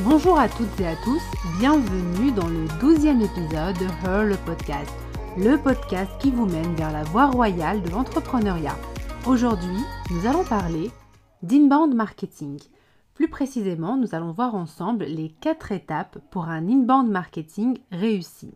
Bonjour à toutes et à tous, bienvenue dans le douzième épisode de Her podcast, le podcast qui vous mène vers la voie royale de l'entrepreneuriat. Aujourd'hui, nous allons parler d'inbound marketing. Plus précisément, nous allons voir ensemble les quatre étapes pour un inbound marketing réussi.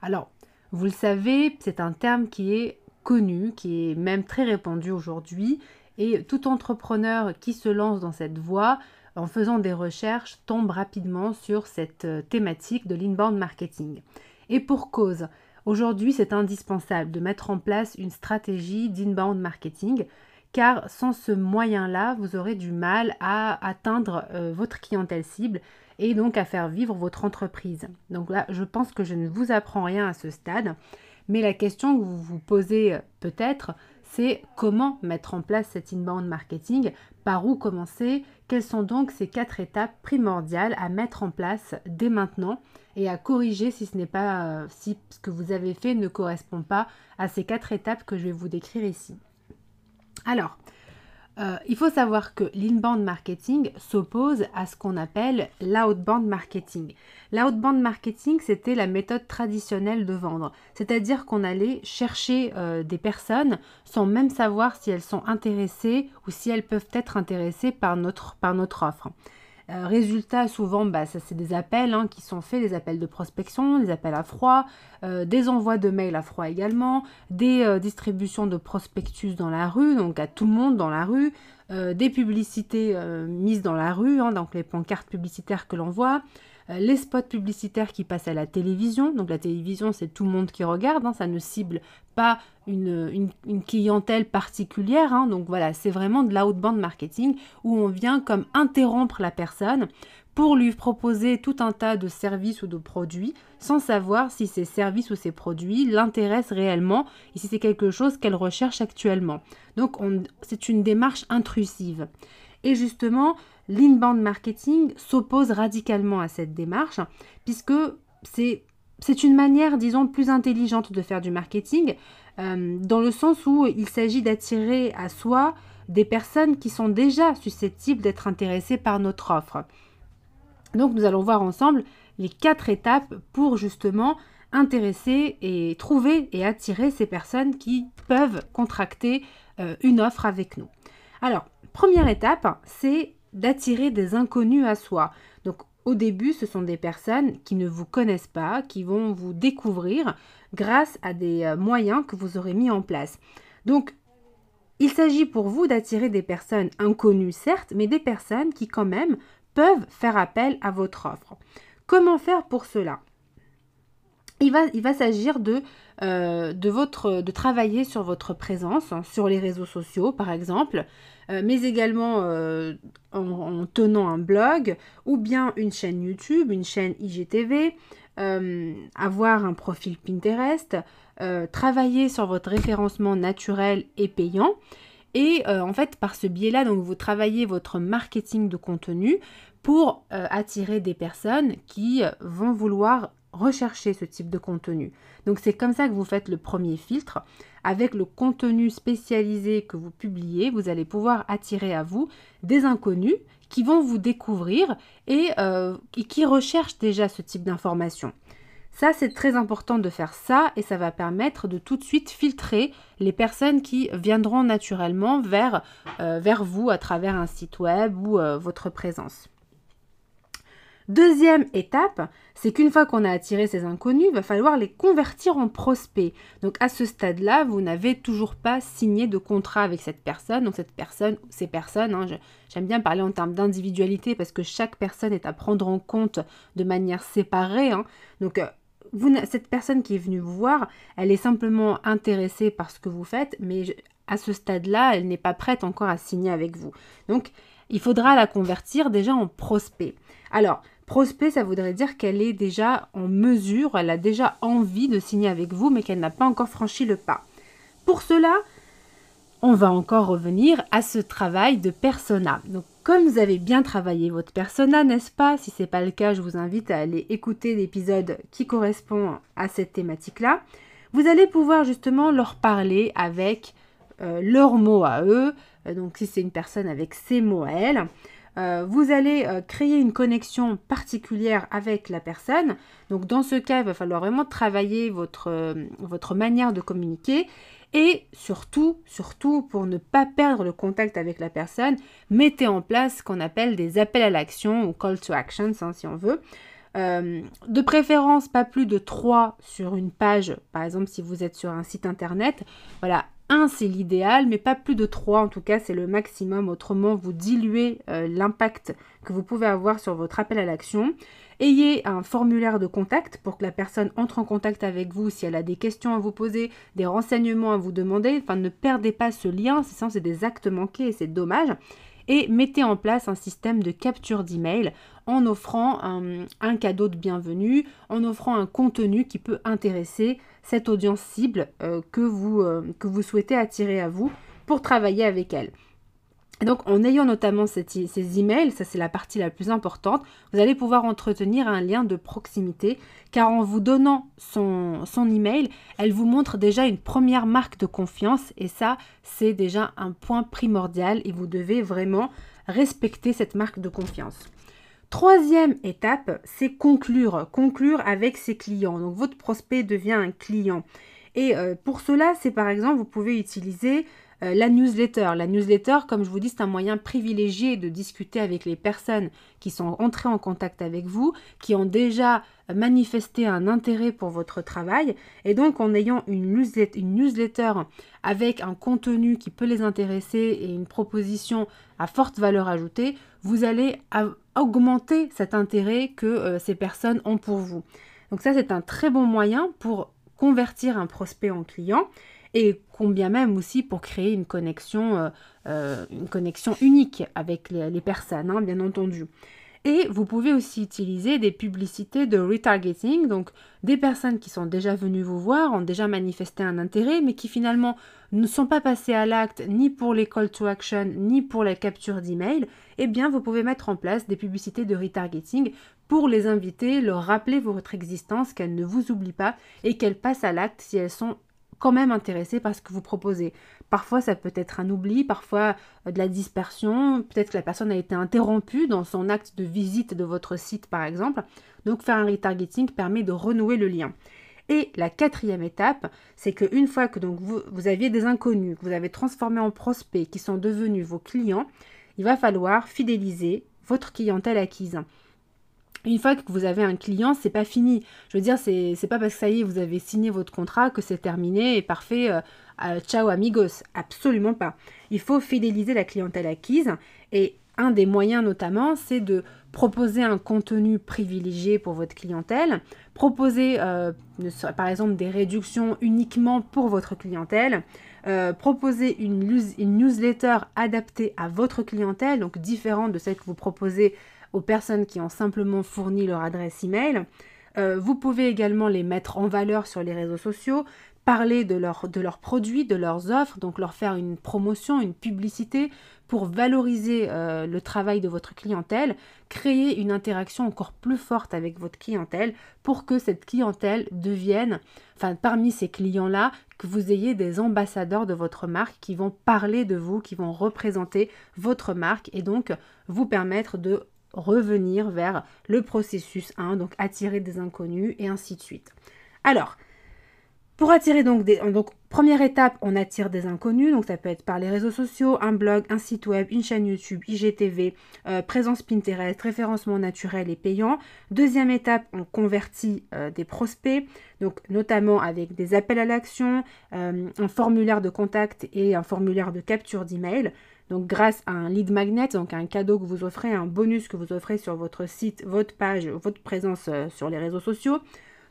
Alors, vous le savez, c'est un terme qui est connu, qui est même très répandu aujourd'hui, et tout entrepreneur qui se lance dans cette voie en faisant des recherches, tombe rapidement sur cette euh, thématique de l'inbound marketing. Et pour cause, aujourd'hui c'est indispensable de mettre en place une stratégie d'inbound marketing car sans ce moyen-là, vous aurez du mal à atteindre euh, votre clientèle cible et donc à faire vivre votre entreprise. Donc là, je pense que je ne vous apprends rien à ce stade, mais la question que vous vous posez euh, peut-être, c'est comment mettre en place cet inbound marketing, par où commencer, quelles sont donc ces quatre étapes primordiales à mettre en place dès maintenant et à corriger si ce n'est pas euh, si ce que vous avez fait ne correspond pas à ces quatre étapes que je vais vous décrire ici. Alors, euh, il faut savoir que l'inbound marketing s'oppose à ce qu'on appelle l'outbound marketing. L'outbound marketing, c'était la méthode traditionnelle de vendre, c'est-à-dire qu'on allait chercher euh, des personnes sans même savoir si elles sont intéressées ou si elles peuvent être intéressées par notre, par notre offre. Euh, résultat, souvent, bah, ça c'est des appels hein, qui sont faits, des appels de prospection, des appels à froid, euh, des envois de mails à froid également, des euh, distributions de prospectus dans la rue, donc à tout le monde dans la rue, des publicités mises dans la rue, hein, donc les pancartes publicitaires que l'on voit, les spots publicitaires qui passent à la télévision. Donc la télévision, c'est tout le monde qui regarde, hein. ça ne cible pas une, clientèle particulière. Hein. donc voilà, c'est vraiment de l'outbound marketing où on vient comme interrompre la personne pour lui proposer tout un tas de services ou de produits sans savoir si ces services ou ces produits l'intéressent réellement et si c'est quelque chose qu'elle recherche actuellement. Donc c'est une démarche intrusive. Et justement, l'inbound marketing s'oppose radicalement à cette démarche, puisque c'est une manière, disons, plus intelligente de faire du marketing, euh, dans le sens où il s'agit d'attirer à soi des personnes qui sont déjà susceptibles d'être intéressées par notre offre. Donc nous allons voir ensemble les quatre étapes pour justement intéresser et trouver et attirer ces personnes qui peuvent contracter euh, une offre avec nous. Alors, première étape, c'est d'attirer des inconnus à soi. Donc au début, ce sont des personnes qui ne vous connaissent pas, qui vont vous découvrir grâce à des euh, moyens que vous aurez mis en place. Donc il s'agit pour vous d'attirer des personnes inconnues, certes, mais des personnes qui quand même peuvent faire appel à votre offre. Comment faire pour cela? Il va, il s'agir de, euh, de, travailler sur votre présence, hein, sur les réseaux sociaux par exemple, euh, mais également euh, en, tenant un blog ou bien une chaîne YouTube, une chaîne IGTV, avoir un profil Pinterest, travailler sur votre référencement naturel et payant. Et en fait, par ce biais-là, donc vous travaillez votre marketing de contenu pour attirer des personnes qui vont vouloir rechercher ce type de contenu. Donc c'est comme ça que vous faites le premier filtre. Avec le contenu spécialisé que vous publiez, vous allez pouvoir attirer à vous des inconnus qui vont vous découvrir et, euh, qui recherchent déjà ce type d'information. Ça, c'est très important de faire ça et ça va permettre de tout de suite filtrer les personnes qui viendront naturellement vers, euh, vous à travers un site web ou euh, votre présence. Deuxième étape, c'est qu'une fois qu'on a attiré ces inconnus, il va falloir les convertir en prospects. Donc à ce stade-là, vous n'avez toujours pas signé de contrat avec cette personne. Donc cette personne, ces personnes, hein, j'aime bien parler en termes d'individualité parce que chaque personne est à prendre en compte de manière séparée. Hein. Donc euh, cette personne qui est venue vous voir, elle est simplement intéressée par ce que vous faites, mais à ce stade-là, elle n'est pas prête encore à signer avec vous. Donc il faudra la convertir déjà en prospect. Alors, Prospect, ça voudrait dire qu'elle est déjà en mesure, elle a déjà envie de signer avec vous, mais qu'elle n'a pas encore franchi le pas. Pour cela, on va encore revenir à ce travail de persona. Donc, comme vous avez bien travaillé votre persona, n'est-ce pas? Si ce n'est pas le cas, je vous invite à aller écouter l'épisode qui correspond à cette thématique-là. Vous allez pouvoir justement leur parler avec euh, leurs mots à eux. Euh, donc, si c'est une personne avec ses mots à elle. Euh, vous allez euh, créer une connexion particulière avec la personne. Donc dans ce cas, il va falloir vraiment travailler votre, euh, votre manière de communiquer. Et surtout, surtout, pour ne pas perdre le contact avec la personne, mettez en place ce qu'on appelle des appels à l'action ou call to action, hein, si on veut. de préférence, pas plus de 3 sur une page, par exemple si vous êtes sur un site internet. Voilà, 1 c'est l'idéal, mais pas plus de 3 en tout cas, c'est le maximum. Autrement, vous diluez euh, l'impact que vous pouvez avoir sur votre appel à l'action. Ayez un formulaire de contact pour que la personne entre en contact avec vous si elle a des questions à vous poser, des renseignements à vous demander. Enfin, ne perdez pas ce lien, sinon c'est des actes manqués et c'est dommage et mettez en place un système de capture d'email en offrant un, cadeau de bienvenue, en offrant un contenu qui peut intéresser cette audience cible euh, que, vous, euh, que vous souhaitez attirer à vous pour travailler avec elle donc, en ayant notamment ces emails, ça c'est la partie la plus importante, vous allez pouvoir entretenir un lien de proximité, car en vous donnant son, son email, elle vous montre déjà une première marque de confiance, et ça, c'est déjà un point primordial, et vous devez vraiment respecter cette marque de confiance. Troisième étape, c'est conclure, conclure avec ses clients. Donc, votre prospect devient un client. Et euh, pour cela, c'est par exemple, vous pouvez utiliser euh, la newsletter. La newsletter, comme je vous dis, c'est un moyen privilégié de discuter avec les personnes qui sont entrées en contact avec vous, qui ont déjà manifesté un intérêt pour votre travail. Et donc, en ayant une newsletter, avec un contenu qui peut les intéresser et une proposition à forte valeur ajoutée, vous allez augmenter cet intérêt que euh, ces personnes ont pour vous. Donc ça, c'est un très bon moyen pour convertir un prospect en client et combien même aussi pour créer une connexion, euh, euh, une connexion unique avec les, personnes, hein, bien entendu. Et vous pouvez aussi utiliser des publicités de retargeting, donc des personnes qui sont déjà venues vous voir, ont déjà manifesté un intérêt, mais qui finalement ne sont pas passées à l'acte ni pour les call to action, ni pour la capture d'email. Eh bien, vous pouvez mettre en place des publicités de retargeting pour les inviter, leur rappeler votre existence, qu'elles ne vous oublient pas et qu'elles passent à l'acte si elles sont quand même intéressé par ce que vous proposez. Parfois, ça peut être un oubli, parfois euh, de la dispersion, peut-être que la personne a été interrompue dans son acte de visite de votre site, par exemple. Donc, faire un retargeting permet de renouer le lien. Et la quatrième étape, c'est qu'une fois que donc, vous, vous aviez des inconnus, que vous avez transformés en prospects, qui sont devenus vos clients, il va falloir fidéliser votre clientèle acquise une fois que vous avez un client, c'est pas fini. Je veux dire, c'est, pas parce que ça y est, vous avez signé votre contrat que c'est terminé et parfait. Euh, euh, ciao amigos. Absolument pas. Il faut fidéliser la clientèle acquise et un des moyens notamment, c'est de proposer un contenu privilégié pour votre clientèle, proposer euh, par exemple des réductions uniquement pour votre clientèle, proposer une, newsletter adaptée à votre clientèle, donc différente de celle que vous proposez aux personnes qui ont simplement fourni leur adresse email. Euh, vous pouvez également les mettre en valeur sur les réseaux sociaux, parler de, de leurs produits, de leurs offres, donc leur faire une promotion, une publicité pour valoriser euh, le travail de votre clientèle, créer une interaction encore plus forte avec votre clientèle pour que cette clientèle devienne, enfin parmi ces clients-là, que vous ayez des ambassadeurs de votre marque qui vont parler de vous, qui vont représenter votre marque et donc vous permettre de revenir vers le processus 1, donc attirer des inconnus et ainsi de suite. Alors, pour attirer donc des... Donc, première étape, on attire des inconnus, donc ça peut être par les réseaux sociaux, un blog, un site web, une chaîne YouTube, IGTV, euh, présence Pinterest, référencement naturel et payant. Deuxième étape, on convertit euh, des prospects, donc notamment avec des appels à l'action, euh, un formulaire de contact et un formulaire de capture d'email. Donc grâce à un lead magnet, donc un cadeau que vous offrez, un bonus que vous offrez sur votre site, votre page, votre présence euh, sur les réseaux sociaux.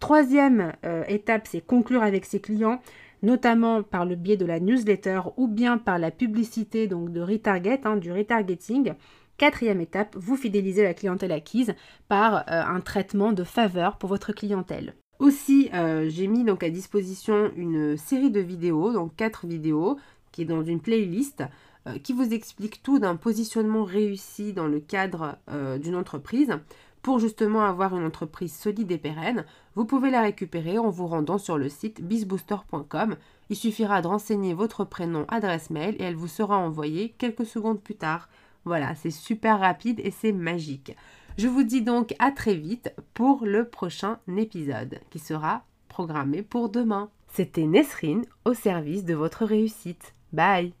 Troisième euh, étape, c'est conclure avec ses clients, notamment par le biais de la newsletter ou bien par la publicité, donc de retarget, hein, du retargeting. Quatrième étape, vous fidélisez la clientèle acquise par euh, un traitement de faveur pour votre clientèle. Aussi, j'ai mis donc à disposition une série de vidéos, donc quatre vidéos, qui est dans une playlist euh, qui vous explique tout d'un positionnement réussi dans le cadre euh, d'une entreprise pour justement avoir une entreprise solide et pérenne, vous pouvez la récupérer en vous rendant sur le site bizbooster.com. Il suffira de renseigner votre prénom, adresse mail et elle vous sera envoyée quelques secondes plus tard. Voilà, c'est super rapide et c'est magique. Je vous dis donc à très vite pour le prochain épisode qui sera programmé pour demain. C'était Nesrine au service de votre réussite. Bye